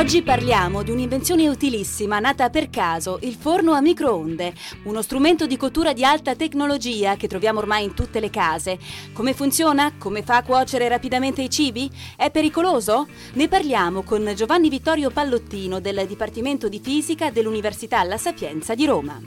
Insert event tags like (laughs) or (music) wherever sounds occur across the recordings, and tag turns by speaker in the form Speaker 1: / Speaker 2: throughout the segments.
Speaker 1: Oggi parliamo di un'invenzione utilissima nata per caso, il forno a microonde, uno strumento di cottura di alta tecnologia che troviamo ormai in tutte le case. Come funziona? Come fa a cuocere rapidamente i cibi? È pericoloso? Ne parliamo con Giovanni Vittorio Pallottino del Dipartimento di Fisica dell'Università La Sapienza di Roma.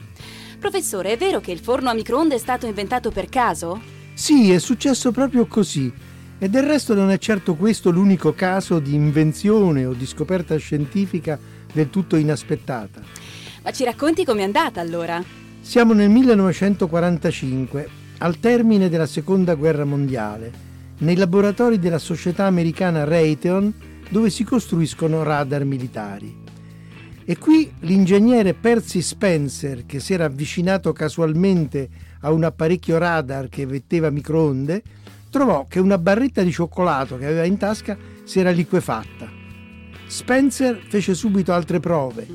Speaker 1: Professore, è vero che il forno a microonde è stato inventato per caso?
Speaker 2: Sì, è successo proprio così. E del resto non è certo questo l'unico caso di invenzione o di scoperta scientifica del tutto inaspettata.
Speaker 1: Ma ci racconti com'è andata allora?
Speaker 2: Siamo nel 1945, al termine della Seconda Guerra Mondiale, nei laboratori della società americana Raytheon, dove si costruiscono radar militari. E qui l'ingegnere Percy Spencer, che si era avvicinato casualmente a un apparecchio radar che metteva microonde, trovò che una barretta di cioccolato che aveva in tasca si era liquefatta. Spencer fece subito altre prove,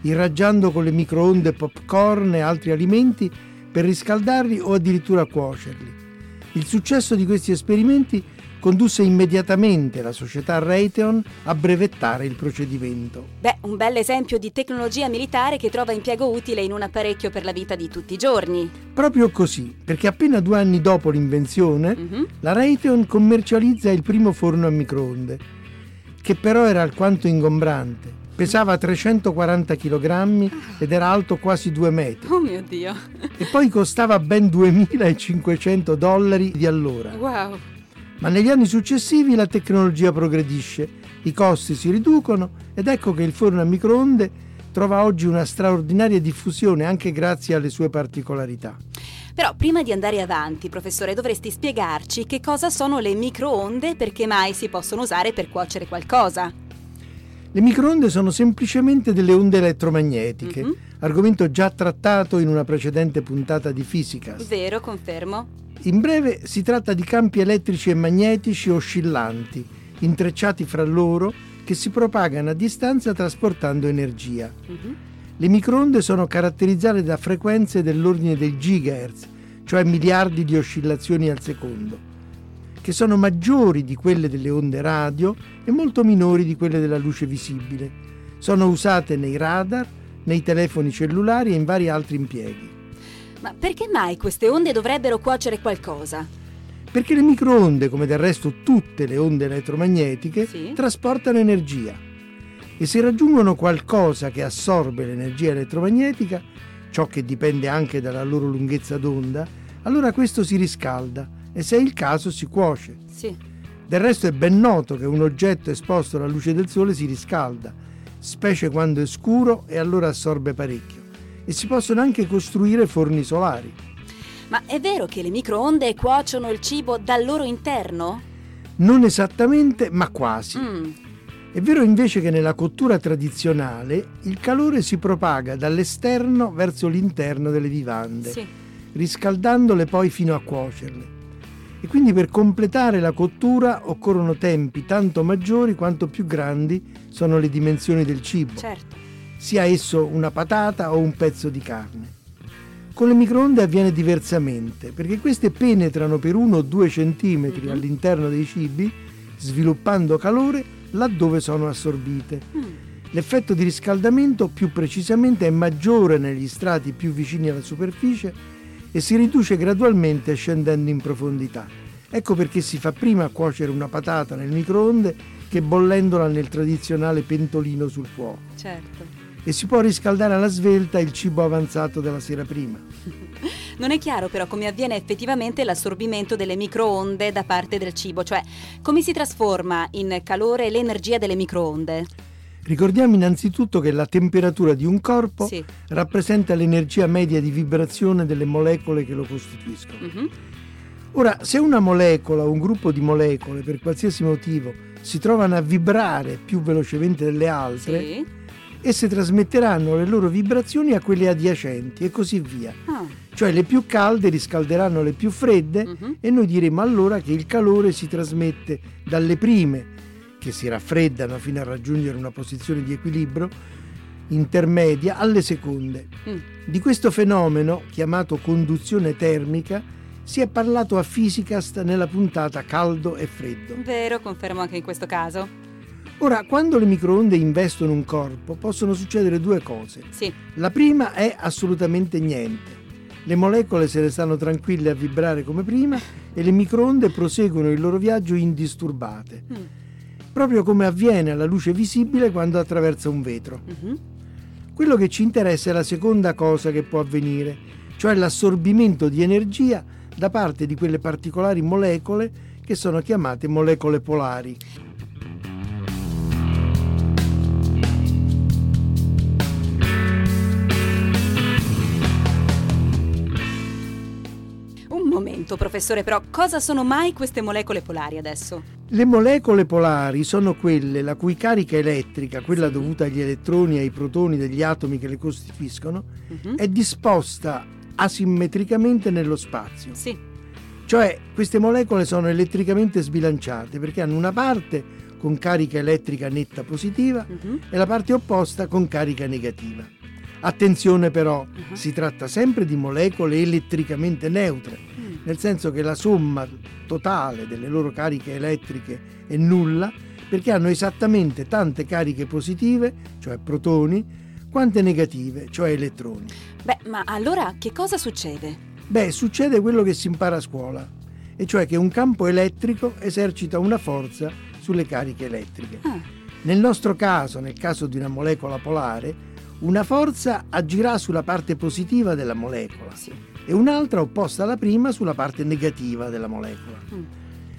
Speaker 2: irraggiando con le microonde popcorn e altri alimenti per riscaldarli o addirittura cuocerli. Il successo di questi esperimenti condusse immediatamente la società Raytheon a brevettare il procedimento.
Speaker 1: Beh, un bel esempio di tecnologia militare che trova impiego utile in un apparecchio per la vita di tutti i giorni.
Speaker 2: Proprio così, perché appena due anni dopo l'invenzione, uh-huh. la Raytheon commercializza il primo forno a microonde, che però era alquanto ingombrante. Pesava 340 kg ed era alto quasi 2 metri.
Speaker 1: Oh mio Dio!
Speaker 2: E poi costava ben 2500 dollari di allora.
Speaker 1: Wow!
Speaker 2: Ma negli anni successivi la tecnologia progredisce, i costi si riducono ed ecco che il forno a microonde trova oggi una straordinaria diffusione anche grazie alle sue particolarità.
Speaker 1: Però prima di andare avanti, professore, dovresti spiegarci che cosa sono le microonde e perché mai si possono usare per cuocere qualcosa.
Speaker 2: Le microonde sono semplicemente delle onde elettromagnetiche, mm-hmm. argomento già trattato in una precedente puntata di fisica.
Speaker 1: Vero, confermo.
Speaker 2: In breve si tratta di campi elettrici e magnetici oscillanti, intrecciati fra loro, che si propagano a distanza trasportando energia. Uh-huh. Le microonde sono caratterizzate da frequenze dell'ordine dei gigahertz, cioè miliardi di oscillazioni al secondo, che sono maggiori di quelle delle onde radio e molto minori di quelle della luce visibile. Sono usate nei radar, nei telefoni cellulari e in vari altri impieghi.
Speaker 1: Ma perché mai queste onde dovrebbero cuocere qualcosa?
Speaker 2: Perché le microonde, come del resto tutte le onde elettromagnetiche, sì? trasportano energia. E se raggiungono qualcosa che assorbe l'energia elettromagnetica, ciò che dipende anche dalla loro lunghezza d'onda, allora questo si riscalda e se è il caso si cuoce.
Speaker 1: Sì.
Speaker 2: Del resto è ben noto che un oggetto esposto alla luce del sole si riscalda, specie quando è scuro e allora assorbe parecchio e si possono anche costruire forni solari.
Speaker 1: Ma è vero che le microonde cuociono il cibo dal loro interno?
Speaker 2: Non esattamente, ma quasi.
Speaker 1: Mm.
Speaker 2: È vero invece che nella cottura tradizionale il calore si propaga dall'esterno verso l'interno delle vivande,
Speaker 1: sì.
Speaker 2: riscaldandole poi fino a cuocerle. E quindi per completare la cottura occorrono tempi tanto maggiori quanto più grandi sono le dimensioni del cibo.
Speaker 1: Certo
Speaker 2: sia esso una patata o un pezzo di carne. Con le microonde avviene diversamente, perché queste penetrano per 1 o 2 centimetri mm-hmm. all'interno dei cibi, sviluppando calore laddove sono assorbite.
Speaker 1: Mm.
Speaker 2: L'effetto di riscaldamento più precisamente è maggiore negli strati più vicini alla superficie e si riduce gradualmente scendendo in profondità. Ecco perché si fa prima cuocere una patata nel microonde che bollendola nel tradizionale pentolino sul fuoco.
Speaker 1: Certo
Speaker 2: e si può riscaldare alla svelta il cibo avanzato della sera prima. (laughs)
Speaker 1: Non è chiaro però come avviene effettivamente l'assorbimento delle microonde da parte del cibo, cioè come si trasforma in calore l'energia delle microonde.
Speaker 2: Ricordiamo innanzitutto che la temperatura di un corpo
Speaker 1: sì.
Speaker 2: rappresenta l'energia media di vibrazione delle molecole che lo costituiscono.
Speaker 1: Uh-huh.
Speaker 2: Ora, se una molecola o un gruppo di molecole per qualsiasi motivo si trovano a vibrare più velocemente delle altre,
Speaker 1: sì
Speaker 2: esse trasmetteranno le loro vibrazioni a quelle adiacenti e così via.
Speaker 1: Ah,
Speaker 2: Cioè le più calde riscalderanno le più fredde
Speaker 1: mhm.
Speaker 2: e noi diremo allora che il calore si trasmette dalle prime, che si raffreddano fino a raggiungere una posizione di equilibrio intermedia, alle seconde.
Speaker 1: Mm.
Speaker 2: Di questo fenomeno, chiamato conduzione termica, si è parlato a Physicast nella puntata Caldo e Freddo.
Speaker 1: Vero, confermo anche in questo caso.
Speaker 2: Ora, quando le microonde investono un corpo, possono succedere due cose.
Speaker 1: Sì.
Speaker 2: La prima è assolutamente niente. Le molecole se ne stanno tranquille a vibrare come prima e le microonde proseguono il loro viaggio indisturbate,
Speaker 1: Mm,
Speaker 2: proprio come avviene alla luce visibile quando attraversa un vetro.
Speaker 1: mhm.
Speaker 2: Quello che ci interessa è la seconda cosa che può avvenire, cioè l'assorbimento di energia da parte di quelle particolari molecole che sono chiamate molecole polari.
Speaker 1: Momento, professore, però cosa sono mai queste molecole polari adesso?
Speaker 2: Le molecole polari sono quelle la cui carica elettrica, quella dovuta agli elettroni e ai protoni degli atomi che le costituiscono,
Speaker 1: Mhm.
Speaker 2: è disposta asimmetricamente nello spazio.
Speaker 1: Sì.
Speaker 2: Cioè queste molecole sono elettricamente sbilanciate perché hanno una parte con carica elettrica netta positiva
Speaker 1: mhm.
Speaker 2: e la parte opposta con carica negativa. Attenzione però,
Speaker 1: Mhm.
Speaker 2: si tratta sempre di molecole elettricamente neutre,
Speaker 1: Mm.
Speaker 2: nel senso che la somma totale delle loro cariche elettriche è nulla perché hanno esattamente tante cariche positive, cioè protoni, quante negative, cioè elettroni.
Speaker 1: Beh, ma allora che cosa succede?
Speaker 2: Beh, succede quello che si impara a scuola, e cioè che un campo elettrico esercita una forza sulle cariche elettriche.
Speaker 1: Ah,
Speaker 2: Nel nostro caso, nel caso di una molecola polare, una forza agirà sulla parte positiva della molecola
Speaker 1: sì.
Speaker 2: e un'altra opposta alla prima sulla parte negativa della molecola.
Speaker 1: Mm.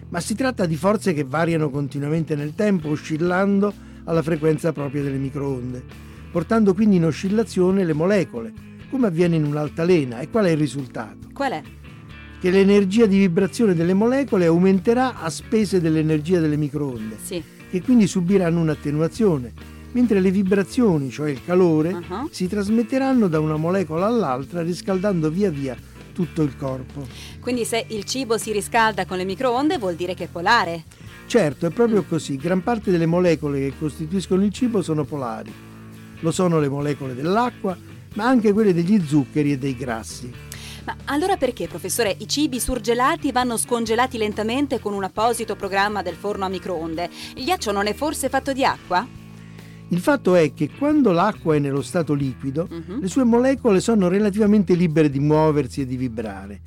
Speaker 2: Ma si tratta di forze che variano continuamente nel tempo, oscillando alla frequenza propria delle microonde, portando quindi in oscillazione le molecole, come avviene in un'altalena. E qual è il risultato?
Speaker 1: Qual è?
Speaker 2: Che l'energia di vibrazione delle molecole aumenterà a spese dell'energia delle microonde,
Speaker 1: Sì.
Speaker 2: che quindi subiranno un'attenuazione, mentre le vibrazioni, cioè il calore,
Speaker 1: Ah.
Speaker 2: si trasmetteranno da una molecola all'altra riscaldando via via tutto il corpo.
Speaker 1: Quindi se il cibo si riscalda con le microonde vuol dire che è polare.
Speaker 2: Certo, è proprio così. Gran parte delle molecole che costituiscono il cibo sono polari. Lo sono le molecole dell'acqua, ma anche quelle degli zuccheri e dei grassi.
Speaker 1: Ma allora perché, professore, i cibi surgelati vanno scongelati lentamente con un apposito programma del forno a microonde? Il ghiaccio non è forse fatto di acqua?
Speaker 2: Il fatto è che quando l'acqua è nello stato liquido,
Speaker 1: Mhm.
Speaker 2: le sue molecole sono relativamente libere di muoversi e di vibrare,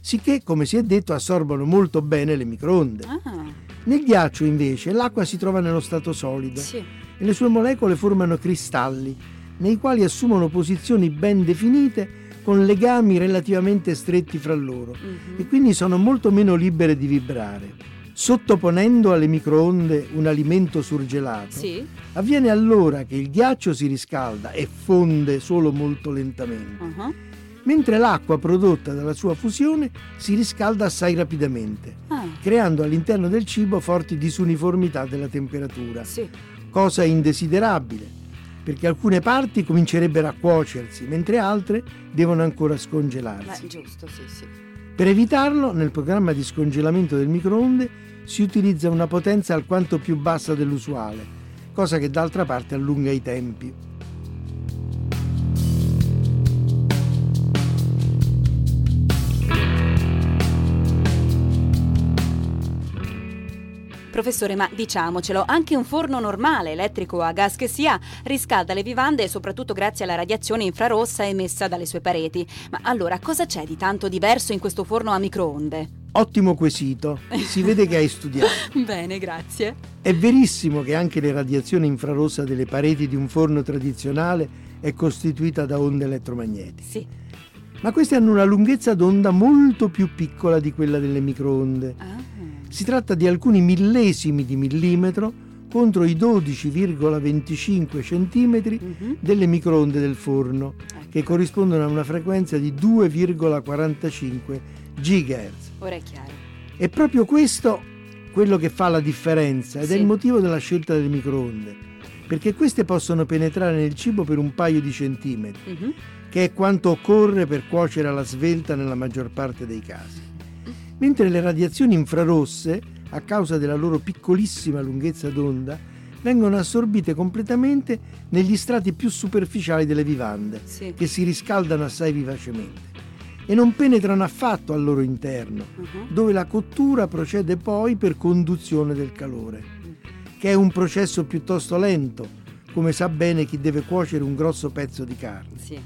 Speaker 2: sicché, come si è detto, assorbono molto bene le microonde.
Speaker 1: Ah,
Speaker 2: Nel ghiaccio, invece, l'acqua si trova nello stato solido
Speaker 1: sì.
Speaker 2: e le sue molecole formano cristalli, nei quali assumono posizioni ben definite con legami relativamente stretti fra loro
Speaker 1: Mhm.
Speaker 2: e quindi sono molto meno libere di vibrare. Sottoponendo alle microonde un alimento surgelato,
Speaker 1: Sì.
Speaker 2: avviene allora che il ghiaccio si riscalda e fonde solo molto lentamente,
Speaker 1: Ah,
Speaker 2: mentre l'acqua prodotta dalla sua fusione si riscalda assai rapidamente,
Speaker 1: ah,
Speaker 2: creando all'interno del cibo forti disuniformità della temperatura,
Speaker 1: sì.
Speaker 2: cosa indesiderabile, perché alcune parti comincerebbero a cuocersi, mentre altre devono ancora scongelarsi.
Speaker 1: Beh, giusto, sì, sì.
Speaker 2: Per evitarlo, nel programma di scongelamento del microonde si utilizza una potenza alquanto più bassa dell'usuale, cosa che d'altra parte allunga i tempi.
Speaker 1: Professore, ma diciamocelo, anche un forno normale, elettrico o a gas che sia, riscalda le vivande soprattutto grazie alla radiazione infrarossa emessa dalle sue pareti. Ma allora cosa c'è di tanto diverso in questo forno a microonde?
Speaker 2: Ottimo quesito, si vede che hai studiato. (laughs)
Speaker 1: Bene, grazie.
Speaker 2: È verissimo che anche la radiazione infrarossa delle pareti di un forno tradizionale è costituita da onde elettromagnetiche,
Speaker 1: Sì.
Speaker 2: Ma queste hanno una lunghezza d'onda molto più piccola di quella delle microonde.
Speaker 1: Ah,
Speaker 2: Si tratta di alcuni millesimi di millimetro contro i 12,25 centimetri
Speaker 1: mhm,
Speaker 2: delle microonde del forno,
Speaker 1: ecco,
Speaker 2: che corrispondono a una frequenza di 2,45 GHz.
Speaker 1: ora è chiaro.
Speaker 2: È proprio questo quello che fa la differenza ed è
Speaker 1: Sì.
Speaker 2: il motivo della scelta delle microonde. perché queste possono penetrare nel cibo per un paio di centimetri,
Speaker 1: Mhm.
Speaker 2: Che è quanto occorre per cuocere alla svelta nella maggior parte dei casi. Mentre le radiazioni infrarosse, a causa della loro piccolissima lunghezza d'onda, vengono assorbite completamente negli strati più superficiali delle vivande,
Speaker 1: Sì.
Speaker 2: che si riscaldano assai vivacemente, e non penetrano affatto al loro interno,
Speaker 1: Mhm.
Speaker 2: dove la cottura procede poi per conduzione del calore, che è un processo piuttosto lento, come sa bene chi deve cuocere un grosso pezzo di carne.
Speaker 1: Sì.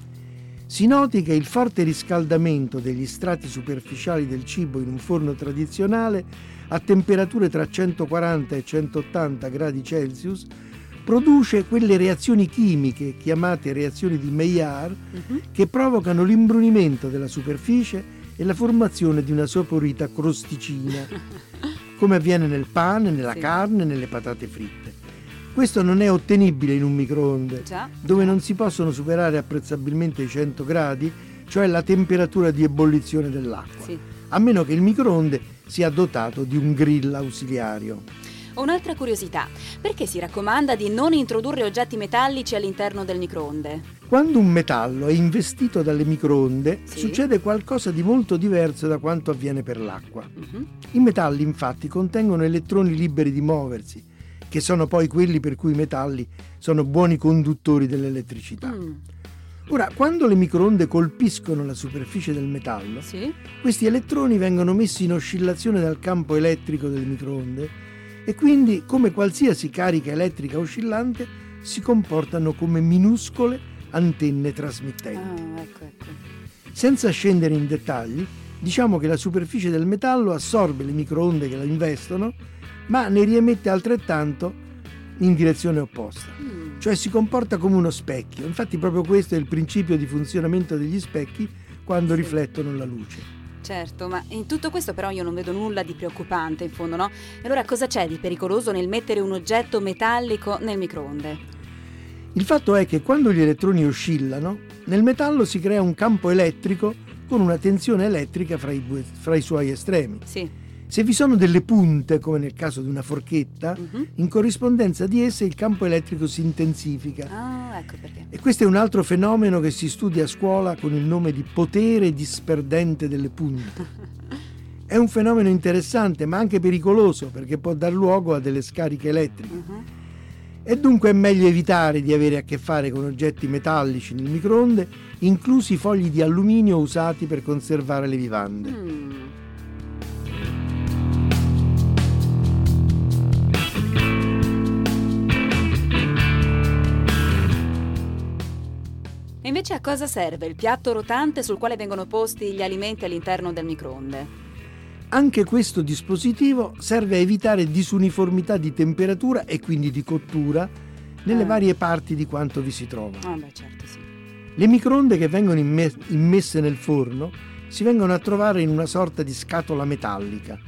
Speaker 2: Si noti che il forte riscaldamento degli strati superficiali del cibo in un forno tradizionale a temperature tra 140 e 180 gradi Celsius produce quelle reazioni chimiche chiamate reazioni di Maillard
Speaker 1: Mhm.
Speaker 2: che provocano l'imbrunimento della superficie e la formazione di una saporita crosticina, (laughs) come avviene nel pane, nella
Speaker 1: Sì.
Speaker 2: carne, nelle patate fritte. Questo non è ottenibile in un microonde,
Speaker 1: Già.
Speaker 2: dove non si possono superare apprezzabilmente i 100 gradi, cioè la temperatura di ebollizione dell'acqua,
Speaker 1: Sì.
Speaker 2: a meno che il microonde sia dotato di un grill ausiliario.
Speaker 1: Ho un'altra curiosità. Perché si raccomanda di non introdurre oggetti metallici all'interno del microonde?
Speaker 2: Quando un metallo è investito dalle microonde,
Speaker 1: Sì.
Speaker 2: succede qualcosa di molto diverso da quanto avviene per l'acqua.
Speaker 1: Mhm.
Speaker 2: I metalli infatti contengono elettroni liberi di muoversi, che sono poi quelli per cui i metalli sono buoni conduttori dell'elettricità.
Speaker 1: Mm.
Speaker 2: Ora, quando le microonde colpiscono la superficie del metallo,
Speaker 1: Sì.
Speaker 2: questi elettroni vengono messi in oscillazione dal campo elettrico delle microonde e quindi, come qualsiasi carica elettrica oscillante, si comportano come minuscole antenne trasmittenti.
Speaker 1: Ah, ecco, ecco.
Speaker 2: Senza scendere in dettagli, diciamo che la superficie del metallo assorbe le microonde che la investono, ma ne riemette altrettanto in direzione opposta.
Speaker 1: Mm.
Speaker 2: Cioè si comporta come uno specchio. Infatti proprio questo è il principio di funzionamento degli specchi quando
Speaker 1: Sì.
Speaker 2: riflettono la luce.
Speaker 1: Certo, ma in tutto questo però io non vedo nulla di preoccupante in fondo, no? E allora cosa c'è di pericoloso nel mettere un oggetto metallico nel microonde?
Speaker 2: Il fatto è che quando gli elettroni oscillano, nel metallo si crea un campo elettrico con una tensione elettrica fra i, due- fra i suoi estremi.
Speaker 1: Sì.
Speaker 2: Se vi sono delle punte, come nel caso di una forchetta,
Speaker 1: Mhm.
Speaker 2: in corrispondenza di esse il campo elettrico si intensifica.
Speaker 1: Ah, ecco perché.
Speaker 2: E questo è un altro fenomeno che si studia a scuola con il nome di potere disperdente delle punte. (laughs) È un fenomeno interessante ma anche pericoloso perché può dar luogo a delle scariche elettriche.
Speaker 1: Mhm.
Speaker 2: E dunque è meglio evitare di avere a che fare con oggetti metallici nel microonde, inclusi i fogli di alluminio usati per conservare le vivande.
Speaker 1: Mm. A cosa serve il piatto rotante sul quale vengono posti gli alimenti all'interno del microonde?
Speaker 2: Anche questo dispositivo serve a evitare disuniformità di temperatura e quindi di cottura nelle
Speaker 1: Ah.
Speaker 2: varie parti di quanto vi si trova.
Speaker 1: Ah, beh, certo, sì.
Speaker 2: Le microonde che vengono imme- immesse nel forno si vengono a trovare in una sorta di scatola metallica,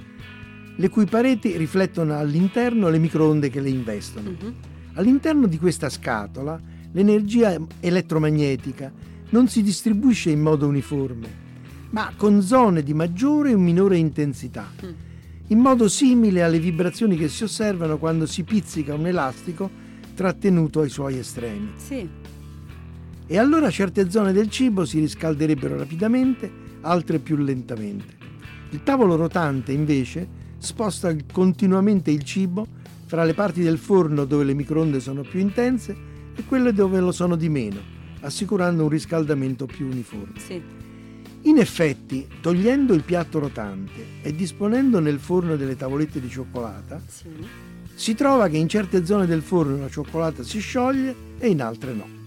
Speaker 2: le cui pareti riflettono all'interno le microonde che le investono.
Speaker 1: Mhm.
Speaker 2: All'interno di questa scatola l'energia elettromagnetica non si distribuisce in modo uniforme, ma con zone di maggiore o minore intensità,
Speaker 1: Mm.
Speaker 2: in modo simile alle vibrazioni che si osservano quando si pizzica un elastico trattenuto ai suoi estremi.
Speaker 1: Sì.
Speaker 2: E allora certe zone del cibo si riscalderebbero rapidamente, altre più lentamente. Il tavolo rotante, invece, sposta continuamente il cibo fra le parti del forno dove le microonde sono più intense e quelle dove lo sono di meno, assicurando un riscaldamento più uniforme.
Speaker 1: Sì.
Speaker 2: In effetti, togliendo il piatto rotante e disponendo nel forno delle tavolette di cioccolata,
Speaker 1: Sì.
Speaker 2: si trova che in certe zone del forno la cioccolata si scioglie e in altre no.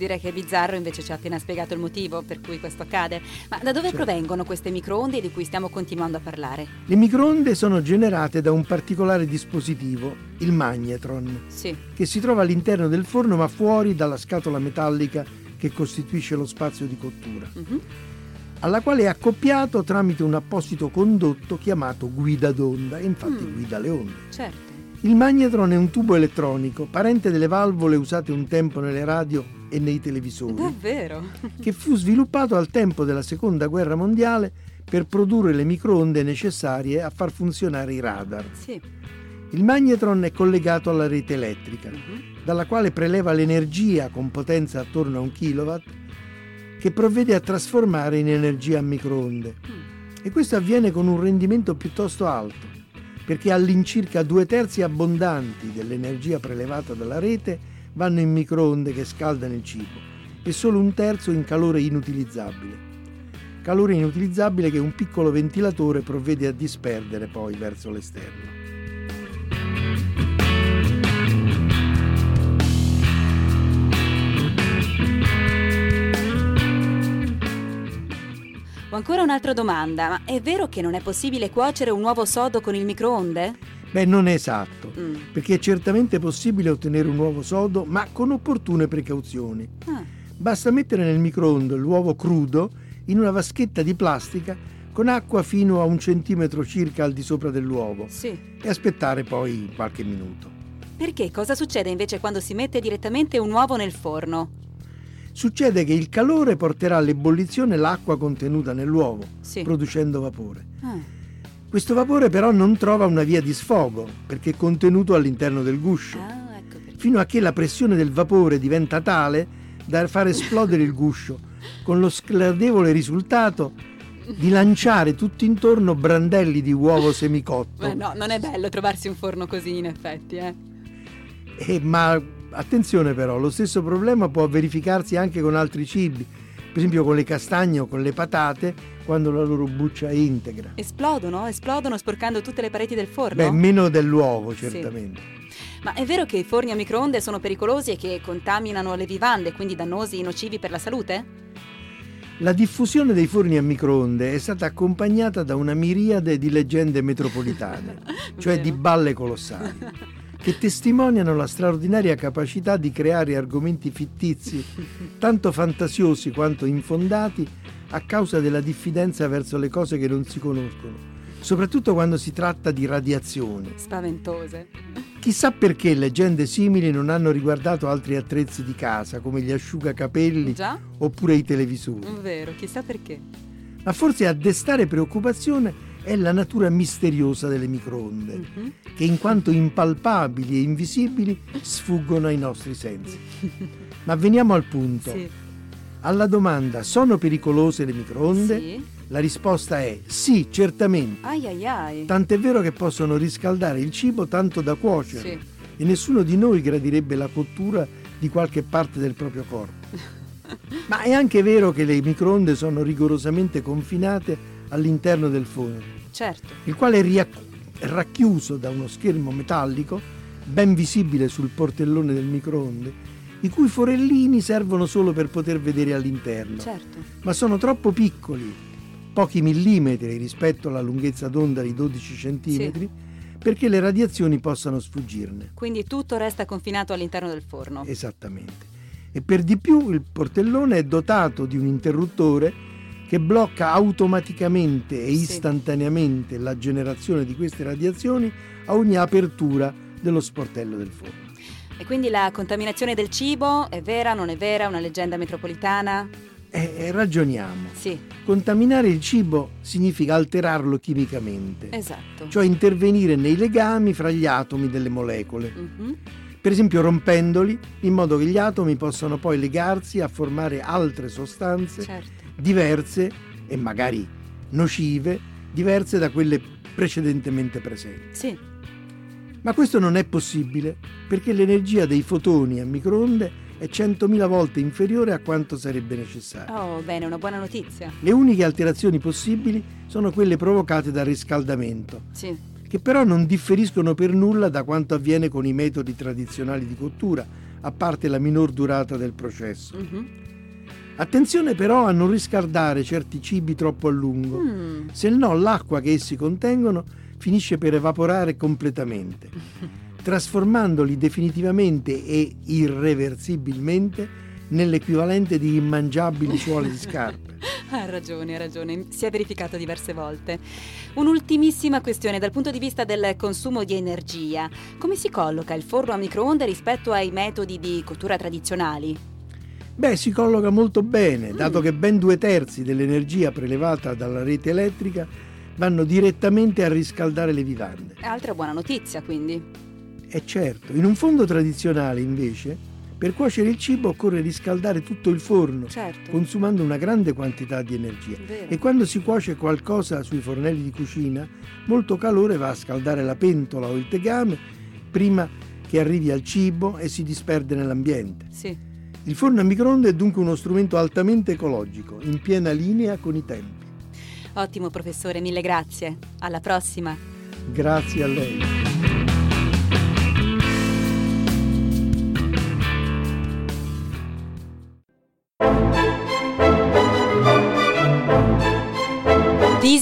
Speaker 1: Direi che è bizzarro, invece ci ha appena spiegato il motivo per cui questo accade. Ma da dove
Speaker 2: Certo.
Speaker 1: provengono queste microonde di cui stiamo continuando a parlare?
Speaker 2: Le microonde sono generate da un particolare dispositivo, il magnetron,
Speaker 1: Sì.
Speaker 2: che si trova all'interno del forno ma fuori dalla scatola metallica che costituisce lo spazio di cottura,
Speaker 1: Mhm.
Speaker 2: alla quale è accoppiato tramite un apposito condotto chiamato guida d'onda, e infatti
Speaker 1: Mm.
Speaker 2: guida le onde.
Speaker 1: Certo.
Speaker 2: Il magnetron è un tubo elettronico, parente delle valvole usate un tempo nelle radio e nei televisori,
Speaker 1: Davvero?
Speaker 2: che fu sviluppato al tempo della Seconda Guerra Mondiale per produrre le microonde necessarie a far funzionare i radar.
Speaker 1: Sì.
Speaker 2: Il magnetron è collegato alla rete elettrica.
Speaker 1: Mhm.
Speaker 2: dalla quale preleva l'energia con potenza attorno a un kilowatt che provvede a trasformare in energia a microonde. E questo avviene con un rendimento piuttosto alto, perché all'incirca due terzi abbondanti dell'energia prelevata dalla rete vanno in microonde che scaldano il cibo e solo un terzo in calore inutilizzabile. Calore inutilizzabile che un piccolo ventilatore provvede a disperdere poi verso l'esterno.
Speaker 1: Ancora un'altra domanda, ma è vero che non è possibile cuocere un uovo sodo con il microonde?
Speaker 2: Beh, non è esatto,
Speaker 1: Mm.
Speaker 2: perché è certamente possibile ottenere un uovo sodo, ma con opportune precauzioni.
Speaker 1: Ah,
Speaker 2: Basta mettere nel microonde l'uovo crudo in una vaschetta di plastica con acqua fino a un centimetro circa al di sopra dell'uovo
Speaker 1: sì.
Speaker 2: e aspettare poi qualche minuto.
Speaker 1: Perché cosa succede invece quando si mette direttamente un uovo nel forno?
Speaker 2: Succede che il calore porterà all'ebollizione l'acqua contenuta nell'uovo,
Speaker 1: Sì.
Speaker 2: producendo vapore.
Speaker 1: Ah,
Speaker 2: Questo vapore però non trova una via di sfogo perché è contenuto all'interno del guscio,
Speaker 1: ah, ecco
Speaker 2: fino a che la pressione del vapore diventa tale da far esplodere il guscio, con lo scladevole risultato di lanciare tutto intorno brandelli di uovo semicotto.
Speaker 1: Beh, no, non è bello trovarsi un forno così, in effetti, eh.
Speaker 2: Eh, ma attenzione però, lo stesso problema può verificarsi anche con altri cibi, per esempio con le castagne o con le patate, quando la loro buccia è integra.
Speaker 1: Esplodono, esplodono sporcando tutte le pareti del forno?
Speaker 2: Beh, meno dell'uovo certamente.
Speaker 1: Ma è vero che i forni a microonde sono pericolosi e che contaminano le vivande, quindi dannosi e nocivi per la salute?
Speaker 2: La diffusione dei forni a microonde è stata accompagnata da una miriade di leggende metropolitane, (laughs) cioè di balle colossali, (laughs) che testimoniano la straordinaria capacità di creare argomenti fittizi, tanto fantasiosi quanto infondati, a causa della diffidenza verso le cose che non si conoscono, soprattutto quando si tratta di radiazioni.
Speaker 1: Spaventose.
Speaker 2: Chissà perché leggende simili non hanno riguardato altri attrezzi di casa, come gli asciugacapelli
Speaker 1: Già?
Speaker 2: oppure i televisori.
Speaker 1: Vero, chissà perché.
Speaker 2: Ma forse a destare preoccupazione è la natura misteriosa delle microonde,
Speaker 1: Mhm.
Speaker 2: che in quanto impalpabili e invisibili sfuggono ai nostri sensi. (laughs) Ma veniamo al punto.
Speaker 1: Sì.
Speaker 2: Alla domanda sono pericolose le microonde?
Speaker 1: Sì.
Speaker 2: La risposta è sì, certamente.
Speaker 1: Ai ai ai.
Speaker 2: Tant'è vero che possono riscaldare il cibo tanto da cuocere
Speaker 1: Sì.
Speaker 2: e nessuno di noi gradirebbe la cottura di qualche parte del proprio corpo. (laughs) Ma è anche vero che le microonde sono rigorosamente confinate all'interno del forno,
Speaker 1: Certo.
Speaker 2: il quale è riacc- racchiuso da uno schermo metallico ben visibile sul portellone del microonde, i cui forellini servono solo per poter vedere all'interno,
Speaker 1: Certo.
Speaker 2: ma sono troppo piccoli, pochi millimetri rispetto alla lunghezza d'onda di 12 centimetri, perché le radiazioni possano sfuggirne.
Speaker 1: Quindi tutto resta confinato all'interno del forno.
Speaker 2: Esattamente. E per di più il portellone è dotato di un interruttore che blocca automaticamente e istantaneamente la generazione di queste radiazioni a ogni apertura dello sportello del forno.
Speaker 1: E quindi la contaminazione del cibo è vera, non è vera, una leggenda metropolitana?
Speaker 2: E, e ragioniamo.
Speaker 1: Sì,
Speaker 2: Contaminare il cibo significa alterarlo chimicamente,
Speaker 1: esatto.
Speaker 2: cioè intervenire nei legami fra gli atomi delle molecole,
Speaker 1: Mhm.
Speaker 2: per esempio rompendoli in modo che gli atomi possano poi legarsi a formare altre sostanze
Speaker 1: Certo.
Speaker 2: Diverse e magari nocive, diverse da quelle precedentemente presenti.
Speaker 1: Sì,
Speaker 2: Ma questo non è possibile perché l'energia dei fotoni a microonde è 100.000 volte inferiore a quanto sarebbe necessario.
Speaker 1: oh bene, una buona notizia.
Speaker 2: Le uniche alterazioni possibili sono quelle provocate dal riscaldamento,
Speaker 1: Sì,
Speaker 2: che però non differiscono per nulla da quanto avviene con i metodi tradizionali di cottura, a parte la minor durata del processo.
Speaker 1: Mhm.
Speaker 2: Attenzione però a non riscaldare certi cibi troppo a lungo.
Speaker 1: Mm.
Speaker 2: Se no l'acqua che essi contengono finisce per evaporare completamente, (laughs) trasformandoli definitivamente e irreversibilmente nell'equivalente di immangiabili suole di scarpe. (laughs)
Speaker 1: Ha ragione, ha ragione, si è verificato diverse volte. Un'ultimissima questione dal punto di vista del consumo di energia. Come si colloca il forno a microonde rispetto ai metodi di cottura tradizionali?
Speaker 2: Beh, si colloca molto bene, dato che ben due terzi dell'energia prelevata dalla rete elettrica vanno direttamente a riscaldare le vivande.
Speaker 1: Altra buona notizia, quindi.
Speaker 2: è certo. In un forno tradizionale, invece, per cuocere il cibo occorre riscaldare tutto il forno,
Speaker 1: Certo.
Speaker 2: consumando una grande quantità di energia.
Speaker 1: Vero.
Speaker 2: E quando si cuoce qualcosa sui fornelli di cucina, molto calore va a scaldare la pentola o il tegame prima che arrivi al cibo e si disperde nell'ambiente.
Speaker 1: Sì.
Speaker 2: Il forno a microonde è dunque uno strumento altamente ecologico, in piena linea con i tempi.
Speaker 1: Ottimo professore, mille grazie. Alla prossima.
Speaker 2: Grazie a lei.